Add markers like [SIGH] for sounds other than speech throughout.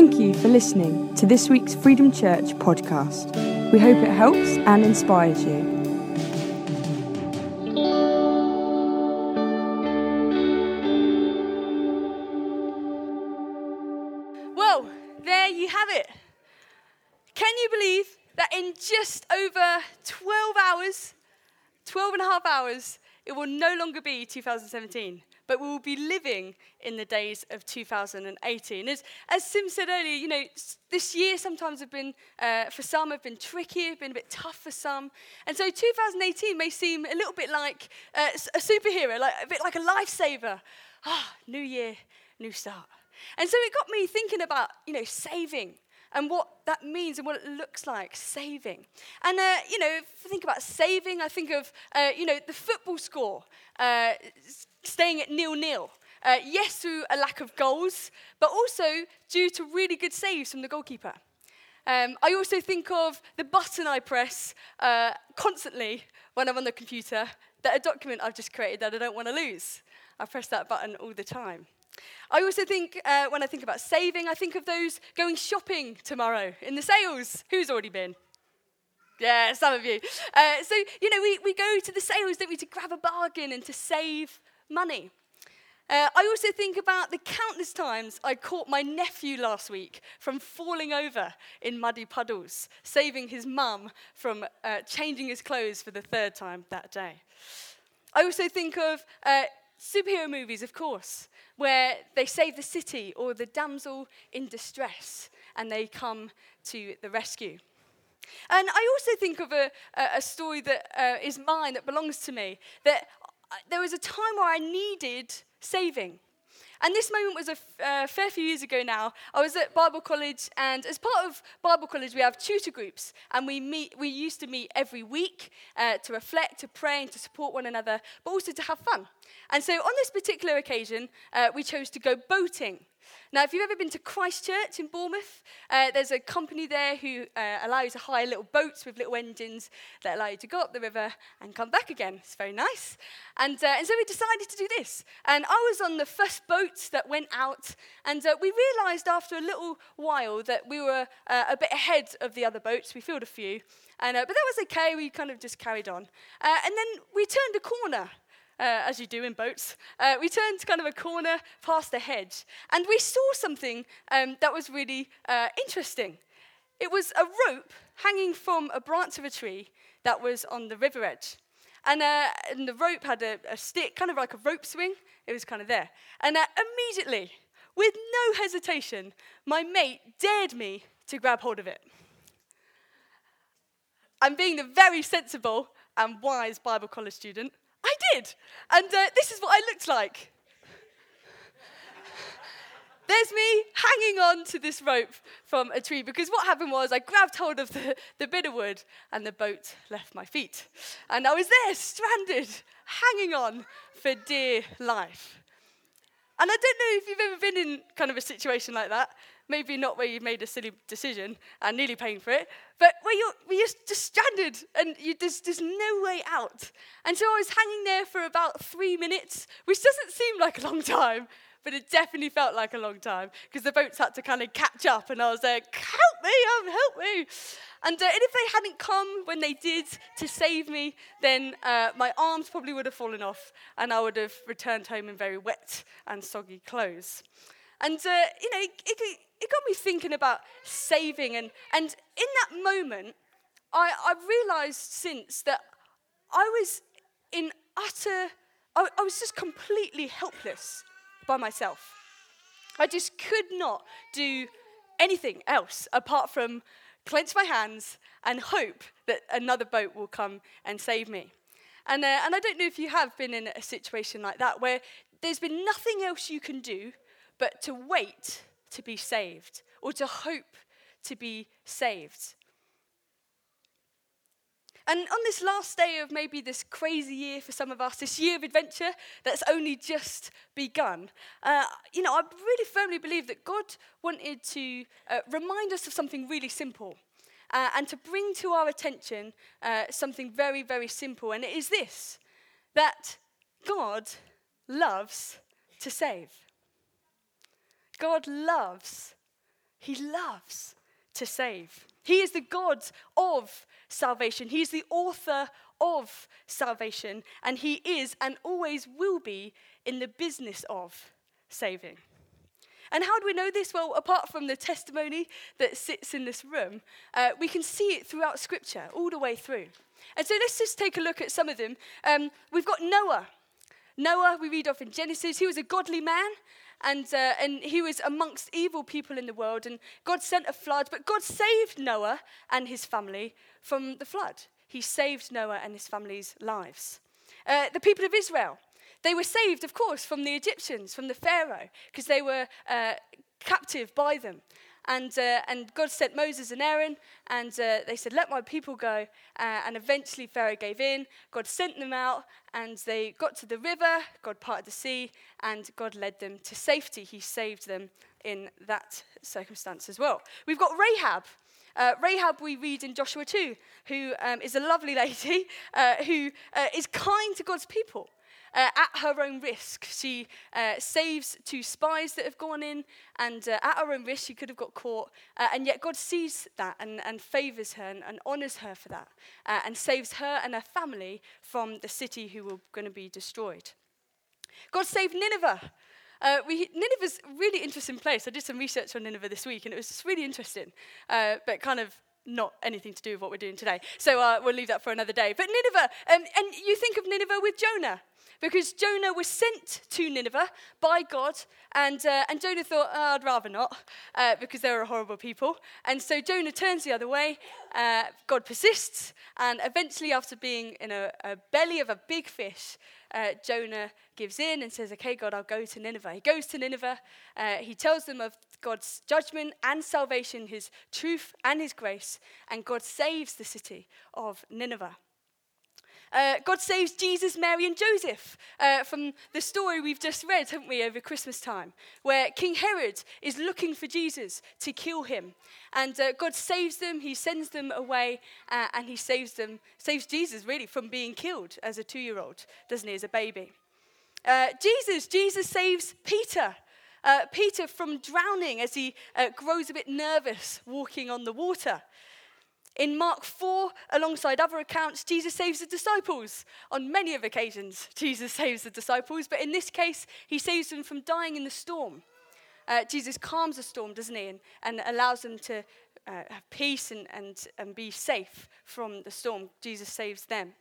Thank you for listening to this week's Freedom Church podcast. We hope it helps and inspires you. Well, there you have it. Can you believe that in just over 12 hours, 12 and a half hours, it will no longer be 2017, but we will be living in the days of 2018. As, as Sim said earlier, you know, this year sometimes have been, uh, for some, have been tricky, have been a bit tough for some. And so 2018 may seem a little bit like uh, a superhero, like, a bit like a lifesaver. Ah, new year, new start. And so it got me thinking about, you know, saving and what that means and what it looks like, saving. And, uh, you know, if I think about saving, I think of, uh, you know, the football score uh, staying at nil-nil. Uh, yes, through a lack of goals, but also due to really good saves from the goalkeeper. Um, I also think of the button I press uh, constantly when I'm on the computer, that a document I've just created that I don't want to lose. I press that button all the time. I also think, uh, when I think about saving, I think of those going shopping tomorrow in the sales. Who's already been? Yeah, some of you. Uh, so, you know, we, we go to the sales, don't we, to grab a bargain and to save money. Uh, I also think about the countless times I caught my nephew last week from falling over in muddy puddles, saving his mum from uh, changing his clothes for the third time that day. I also think of uh, superhero movies, of course, where they save the city or the damsel in distress and they come to the rescue. And I also think of a, a story that uh, is mine, that belongs to me, that uh, there was a time where I needed saving. And this moment was a f- uh, fair few years ago now. I was at Bible college, and as part of Bible college, we have tutor groups, and we meet. We used to meet every week uh, to reflect, to pray, and to support one another, but also to have fun. And so, on this particular occasion, uh, we chose to go boating. Now, if you've ever been to Christchurch in Bournemouth, uh, there's a company there who uh, allow you to hire little boats with little engines that allow you to go up the river and come back again. It's very nice. And, uh, and so we decided to do this. And I was on the first boat that went out, and uh, we realized after a little while that we were uh, a bit ahead of the other boats. We filled a few, and, uh, but that was okay. We kind of just carried on. And then we turned a corner uh, as you do in boats. Uh, we turned kind of a corner past a hedge, and we saw something um, that was really uh, interesting. It was a rope hanging from a branch of a tree that was on the river edge. And, uh, and the rope had a, a stick, kind of like a rope swing. It was kind of there. And uh, immediately, with no hesitation, my mate dared me to grab hold of it. And being the very sensible and wise Bible college student, I did. And uh, this is what I looked like. There's me hanging on to this rope from a tree because what happened was I grabbed hold of the, the bit of wood and the boat left my feet. And I was there, stranded, hanging on for dear life. And I don't know if you've ever been in kind of a situation like that. Maybe not where you've made a silly decision and nearly paying for it, but where you're, where you're just stranded and you, there's, there's no way out. And so I was hanging there for about three minutes, which doesn't seem like a long time, but it definitely felt like a long time because the boats had to kind of catch up, and I was like, "Help me! Um, help me!" And, uh, and if they hadn't come when they did to save me, then uh, my arms probably would have fallen off, and I would have returned home in very wet and soggy clothes. And uh, you know, it, it, it got me thinking about saving, and and in that moment, I I realised since that I was in utter, I, I was just completely helpless by myself. I just could not do anything else apart from clench my hands and hope that another boat will come and save me. And, uh, and I don't know if you have been in a situation like that where there's been nothing else you can do but to wait to be saved or to hope to be saved. And on this last day of maybe this crazy year for some of us, this year of adventure that's only just begun, uh, you know, I really firmly believe that God wanted to uh, remind us of something really simple uh, and to bring to our attention uh, something very, very simple. And it is this that God loves to save. God loves He loves to save. He is the God of salvation. He is the author of salvation, and He is and always will be in the business of saving. And how do we know this? Well, apart from the testimony that sits in this room, uh, we can see it throughout Scripture, all the way through. And so let's just take a look at some of them. Um, we've got Noah. Noah, we read of in Genesis, he was a godly man, and, uh, and he was amongst evil people in the world, and God sent a flood, but God saved Noah and his family from the flood. He saved Noah and his family's lives. Uh, the people of Israel, they were saved, of course, from the Egyptians, from the Pharaoh, because they were uh, captive by them. And, uh, and God sent Moses and Aaron, and uh, they said, Let my people go. Uh, and eventually Pharaoh gave in. God sent them out, and they got to the river. God parted the sea, and God led them to safety. He saved them in that circumstance as well. We've got Rahab. Uh, Rahab, we read in Joshua 2, who um, is a lovely [LAUGHS] lady uh, who uh, is kind to God's people uh, at her own risk. She uh, saves two spies that have gone in, and uh, at her own risk, she could have got caught. Uh, and yet, God sees that and, and favors her and, and honors her for that, uh, and saves her and her family from the city who were going to be destroyed. God saved Nineveh. Uh, we, Nineveh's a really interesting place. I did some research on Nineveh this week, and it was just really interesting, uh, but kind of not anything to do with what we're doing today. So uh, we'll leave that for another day. But Nineveh, um, and you think of Nineveh with Jonah because Jonah was sent to Nineveh by God, and, uh, and Jonah thought, oh, I'd rather not, uh, because they were a horrible people. And so Jonah turns the other way. Uh, God persists, and eventually, after being in a, a belly of a big fish, uh, Jonah gives in and says, Okay, God, I'll go to Nineveh. He goes to Nineveh. Uh, he tells them of God's judgment and salvation, his truth and his grace, and God saves the city of Nineveh. Uh, God saves Jesus, Mary, and Joseph uh, from the story we've just read, haven't we, over Christmas time, where King Herod is looking for Jesus to kill him. And uh, God saves them, he sends them away, uh, and he saves them, saves Jesus really from being killed as a two year old, doesn't he, as a baby. Uh, Jesus, Jesus saves Peter. Uh, Peter from drowning as he grows a bit nervous walking on the water. In Mark 4, alongside other accounts, Jesus saves the disciples. On many of occasions, [LAUGHS] Jesus saves the disciples, but in this case, he saves them from dying in the storm. Uh, Jesus calms the storm, doesn't he, and, and allows them to uh, have peace and, and, and be safe from the storm. Jesus saves them.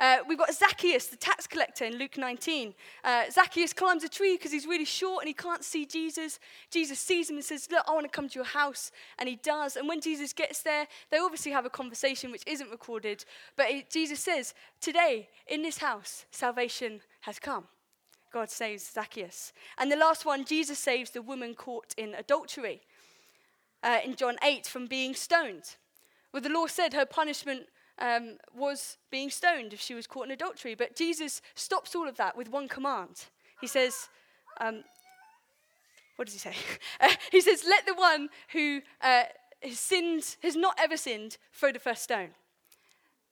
Uh, we've got Zacchaeus, the tax collector in Luke 19. Uh, Zacchaeus climbs a tree because he's really short and he can't see Jesus. Jesus sees him and says, Look, I want to come to your house. And he does. And when Jesus gets there, they obviously have a conversation which isn't recorded. But it, Jesus says, Today, in this house, salvation has come. God saves Zacchaeus. And the last one, Jesus saves the woman caught in adultery uh, in John 8 from being stoned. Well, the law said her punishment um, was being stoned if she was caught in adultery. But Jesus stops all of that with one command. He says, um, what does he say? [LAUGHS] Uh, he says, let the one who uh, has sinned, has not ever sinned, throw the first stone.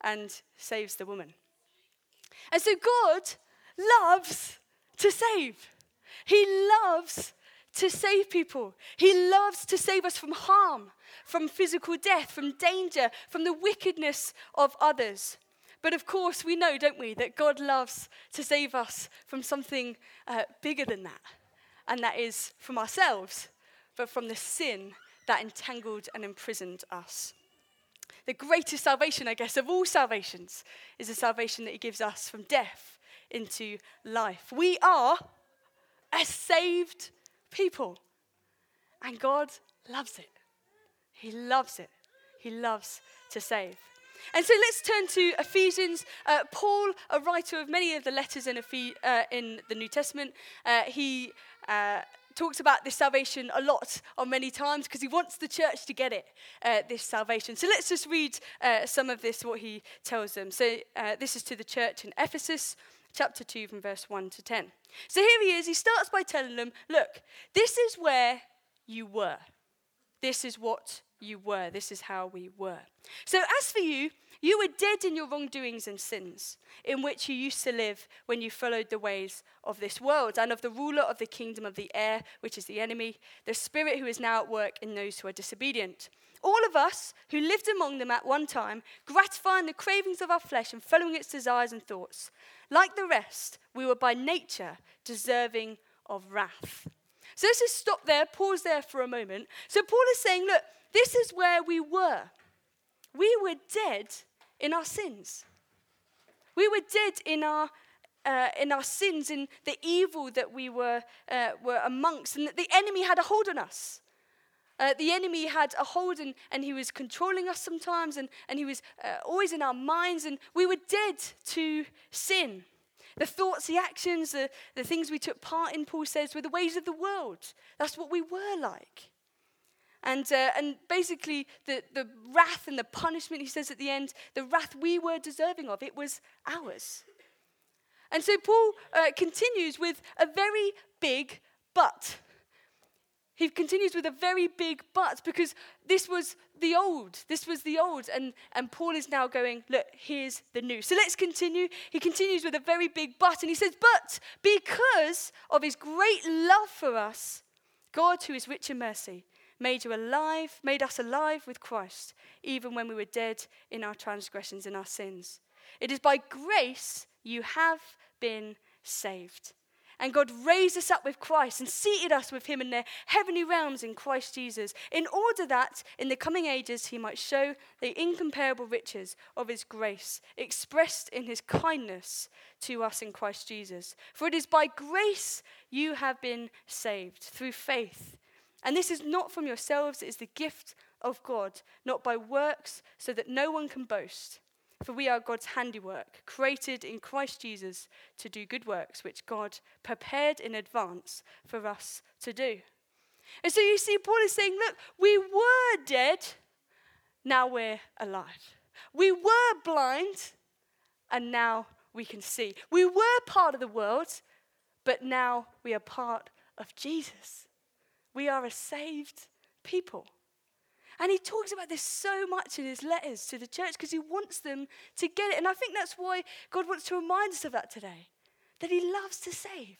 And saves the woman. And so God loves to save. He loves to save people. He loves to save us from harm from physical death, from danger, from the wickedness of others. But of course, we know, don't we, that God loves to save us from something uh, bigger than that. And that is from ourselves, but from the sin that entangled and imprisoned us. The greatest salvation, I guess, of all salvations is the salvation that He gives us from death into life. We are a saved people, and God loves it. He loves it. He loves to save. And so let's turn to Ephesians. Uh, Paul, a writer of many of the letters in, Ephes- uh, in the New Testament, uh, he uh, talks about this salvation a lot on many times because he wants the church to get it, uh, this salvation. So let's just read uh, some of this, what he tells them. So this is to the church in Ephesus, chapter 2, from verse 1 to 10. So here he is. He starts by telling them, look, this is where you were. This is what you were. This is how we were. So, as for you, You were dead in your wrongdoings and sins, in which you used to live when you followed the ways of this world and of the ruler of the kingdom of the air, which is the enemy, the spirit who is now at work in those who are disobedient. All of us who lived among them at one time, gratifying the cravings of our flesh and following its desires and thoughts. Like the rest, we were by nature deserving of wrath. So let's just stop there, pause there for a moment. So Paul is saying, look, this is where we were. We were dead in our sins. We were dead in our, uh, in our sins, in the evil that we were, uh, were amongst, and that the enemy had a hold on us. Uh, the enemy had a hold and, and he was controlling us sometimes and, and he was uh, always in our minds and we were dead to sin. The thoughts, the actions, the, the things we took part in, Paul says, were the ways of the world. That's what we were like. And, uh, and basically, the, the wrath and the punishment, he says at the end, the wrath we were deserving of, it was ours. And so Paul uh, continues with a very big but. He continues with a very big but because this was the old. This was the old. And, and Paul is now going, look, here's the new. So let's continue. He continues with a very big but. And he says, but because of his great love for us, God, who is rich in mercy, made you alive, made us alive with Christ, even when we were dead in our transgressions and our sins. It is by grace you have been saved. And God raised us up with Christ and seated us with him in the heavenly realms in Christ Jesus, in order that in the coming ages he might show the incomparable riches of his grace, expressed in his kindness to us in Christ Jesus. For it is by grace you have been saved, through faith. And this is not from yourselves, it is the gift of God, not by works, so that no one can boast. For we are God's handiwork, created in Christ Jesus to do good works, which God prepared in advance for us to do. And so you see, Paul is saying, look, we were dead, now we're alive. We were blind, and now we can see. We were part of the world, but now we are part of Jesus. We are a saved people. And he talks about this so much in his letters to the church because he wants them to get it. And I think that's why God wants to remind us of that today that he loves to save.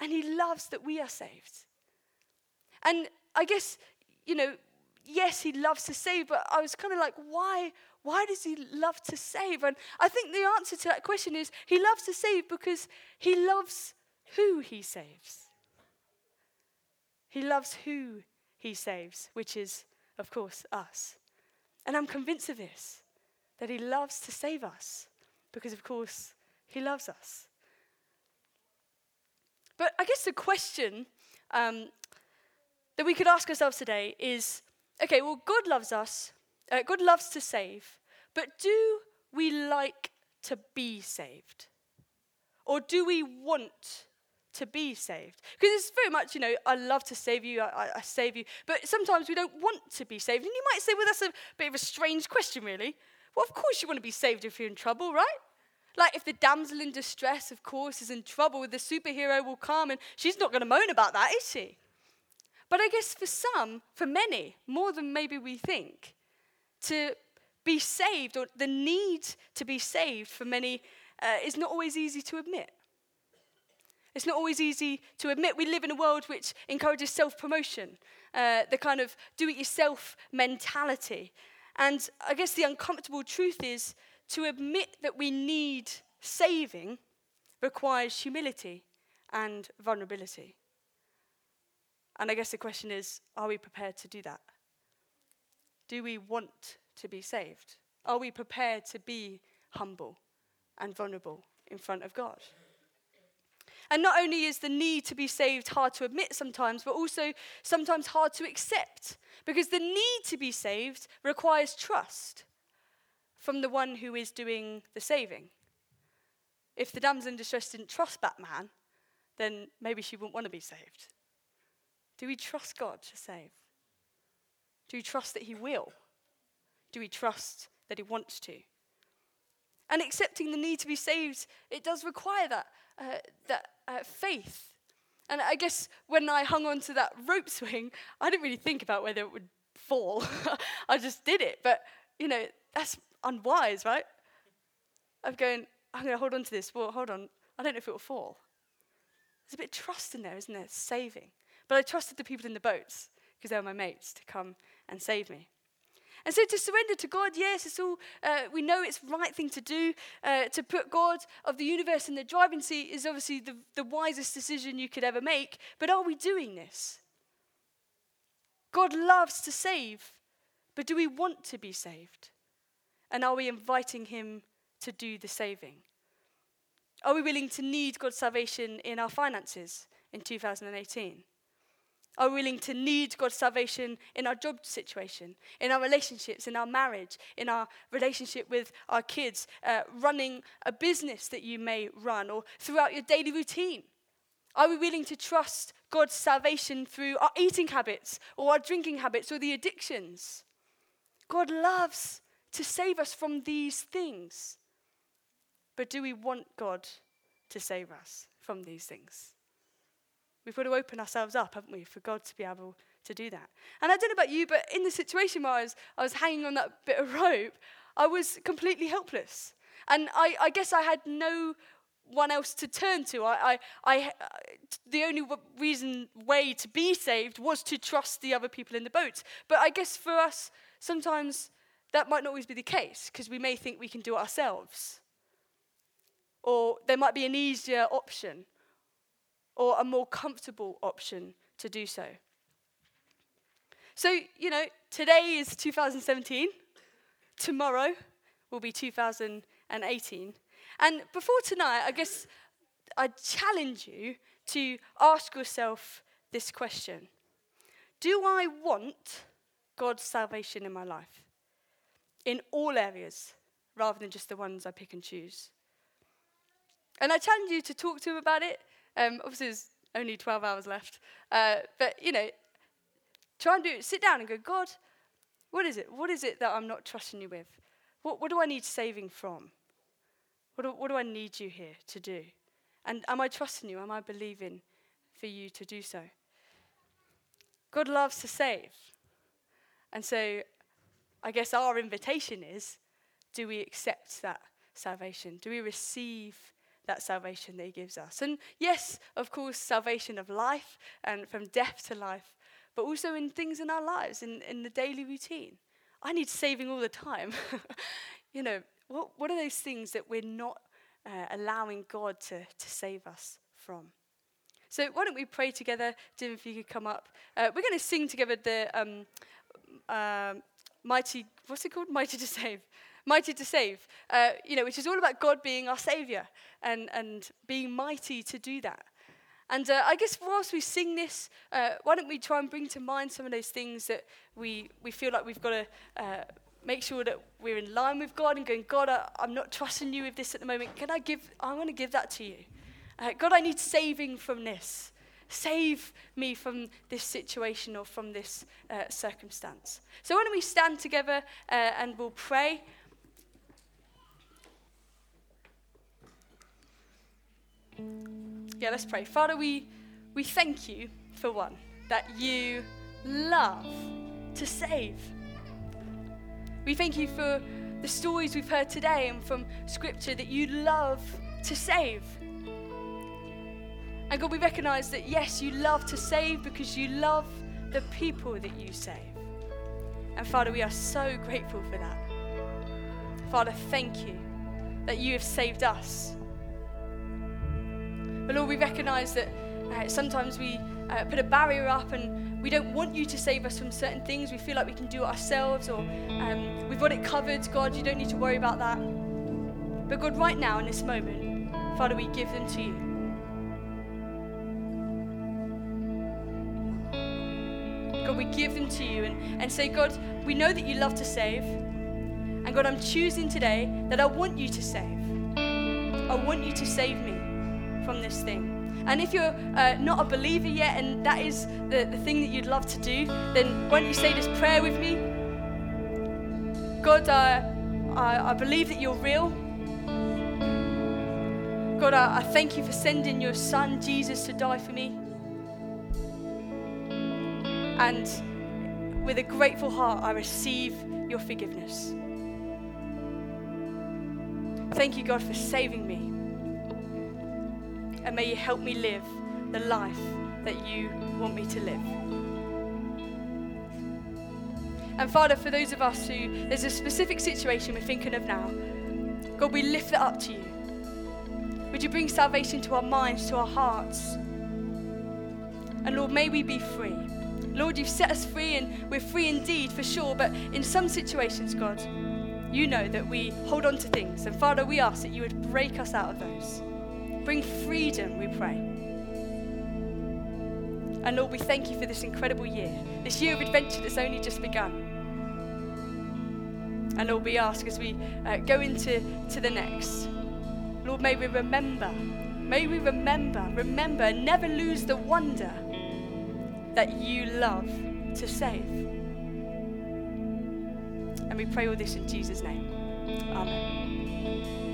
And he loves that we are saved. And I guess, you know, yes, he loves to save, but I was kind of like, why? Why does he love to save? And I think the answer to that question is he loves to save because he loves who he saves. He loves who he saves, which is, of course, us. And I'm convinced of this, that he loves to save us, because, of course, he loves us. But I guess the question um, that we could ask ourselves today is okay, well, God loves us, uh, God loves to save, but do we like to be saved? Or do we want to be saved. Because it's very much, you know, I love to save you, I, I, save you, but sometimes we don't want to be saved. And you might say, well, that's a bit of a strange question, really. Well, of course you want to be saved if you're in trouble, right? Like if the damsel in distress, of course, is in trouble, the superhero will come and she's not going to moan about that, is she? But I guess for some, for many, more than maybe we think, to be saved or the need to be saved for many uh, is not always easy to admit. It's not always easy to admit. We live in a world which encourages self promotion, uh, the kind of do it yourself mentality. And I guess the uncomfortable truth is to admit that we need saving requires humility and vulnerability. And I guess the question is are we prepared to do that? Do we want to be saved? Are we prepared to be humble and vulnerable in front of God? And not only is the need to be saved hard to admit sometimes, but also sometimes hard to accept. Because the need to be saved requires trust from the one who is doing the saving. If the damsel in distress didn't trust Batman, then maybe she wouldn't want to be saved. Do we trust God to save? Do we trust that He will? Do we trust that He wants to? And accepting the need to be saved, it does require that, uh, that uh, faith. And I guess when I hung on to that rope swing, I didn't really think about whether it would fall. [LAUGHS] I just did it. But, you know, that's, unwise, right? Of going, I'm going to hold on to this. Well, hold on. I don't know if it will fall. There's a bit of trust in there, isn't there? Saving. But I trusted the people in the boats because they were my mates to come and save me. And so to surrender to God, yes, it's all, uh, we know it's the right thing to do. Uh, to put God of the universe in the driving seat is obviously the, the wisest decision you could ever make. But are we doing this? God loves to save, but do we want to be saved? And are we inviting Him to do the saving? Are we willing to need God's salvation in our finances in 2018? Are willing to need God's salvation in our job situation, in our relationships, in our marriage, in our relationship with our kids, uh, running a business that you may run, or throughout your daily routine? Are we willing to trust God's salvation through our eating habits, or our drinking habits, or the addictions? God loves to save us from these things. But do we want God to save us from these things? We've got to open ourselves up, haven't we, for God to be able to do that. And I don't know about you, but in the situation where I was, I was hanging on that bit of [LAUGHS] rope, I was completely helpless. And I, I guess I had no one else to turn to. I, I, I, uh, the only reason, way to be saved was to trust the other people in the boat. But I guess for us, sometimes that might not always be the case because we may think we can do it ourselves. Or there might be an easier option or a more comfortable option to do so. So, you know, today is 2017, tomorrow will be 2018. And before tonight, I guess I challenge you to ask yourself this question Do I want God's salvation in my life? In all areas, rather than just the ones I pick and choose. And I challenge you to talk to him about it um, obviously, there's only 12 hours left. Uh, but, you know, try and do it. Sit down and go, God, what is it? What is it that I'm not trusting you with? What, what do I need saving from? What do, what do I need you here to do? And am I trusting you? Am I believing for you to do so? God loves to save. And so I guess our invitation is do we accept that salvation? Do we receive that salvation that He gives us. And yes, of course, salvation of life and from death to life, but also in things in our lives, in, in the daily routine. I need saving all the time. [LAUGHS] you know, what, what are those things that we're not uh, allowing God to, to save us from? So why don't we pray together? Jim, if you could come up. Uh, we're going to sing together the um, uh, mighty, what's it called? Mighty to [LAUGHS] Save. Mighty to Save, uh, you know, which is all about God being our Savior and, and being mighty to do that. And uh, I guess whilst we sing this, uh, why don't we try and bring to mind some of those things that we, we feel like we've got to uh, make sure that we're in line with God and going, God, I, am not trusting you with this at the moment. Can I give, I want to give that to you. Uh, God, I need saving from this. Save me from this situation or from this uh, circumstance. So why don't we stand together uh, and we'll pray. Yeah, let's pray. Father, we, we thank you for one, that you love to save. We thank you for the stories we've heard today and from Scripture that you love to save. And God, we recognize that yes, you love to save because you love the people that you save. And Father, we are so grateful for that. Father, thank you that you have saved us but Lord, we recognize that uh, sometimes we uh, put a barrier up and we don't want you to save us from certain things. We feel like we can do it ourselves or um, we've got it covered. God, you don't need to worry about that. But God, right now in this moment, Father, we give them to you. God, we give them to you and, and say, God, we know that you love to save. And God, I'm choosing today that I want you to save. I want you to save me from this thing. And if you're uh, not a believer yet and that is the, the thing that you'd love to do, then why don't you say this prayer with me? God, uh, I, I believe that you're real. God, I, I thank you for sending your son, Jesus, to die for me. And with a grateful heart, I receive your forgiveness. Thank you, God, for saving me. And may you help me live the life that you want me to live. And Father, for those of us who there's a specific situation we're thinking of now, God, we lift that up to you. Would you bring salvation to our minds, to our hearts? And Lord, may we be free. Lord, you've set us free and we're free indeed for sure, but in some situations, God, you know that we hold on to things. And Father, we ask that you would break us out of those. Bring freedom, we pray. And Lord, we thank you for this incredible year, this year of adventure that's only just begun. And Lord, we ask as we uh, go into to the next, Lord, may we remember, may we remember, remember, never lose the wonder that you love to save. And we pray all this in Jesus' name. Amen.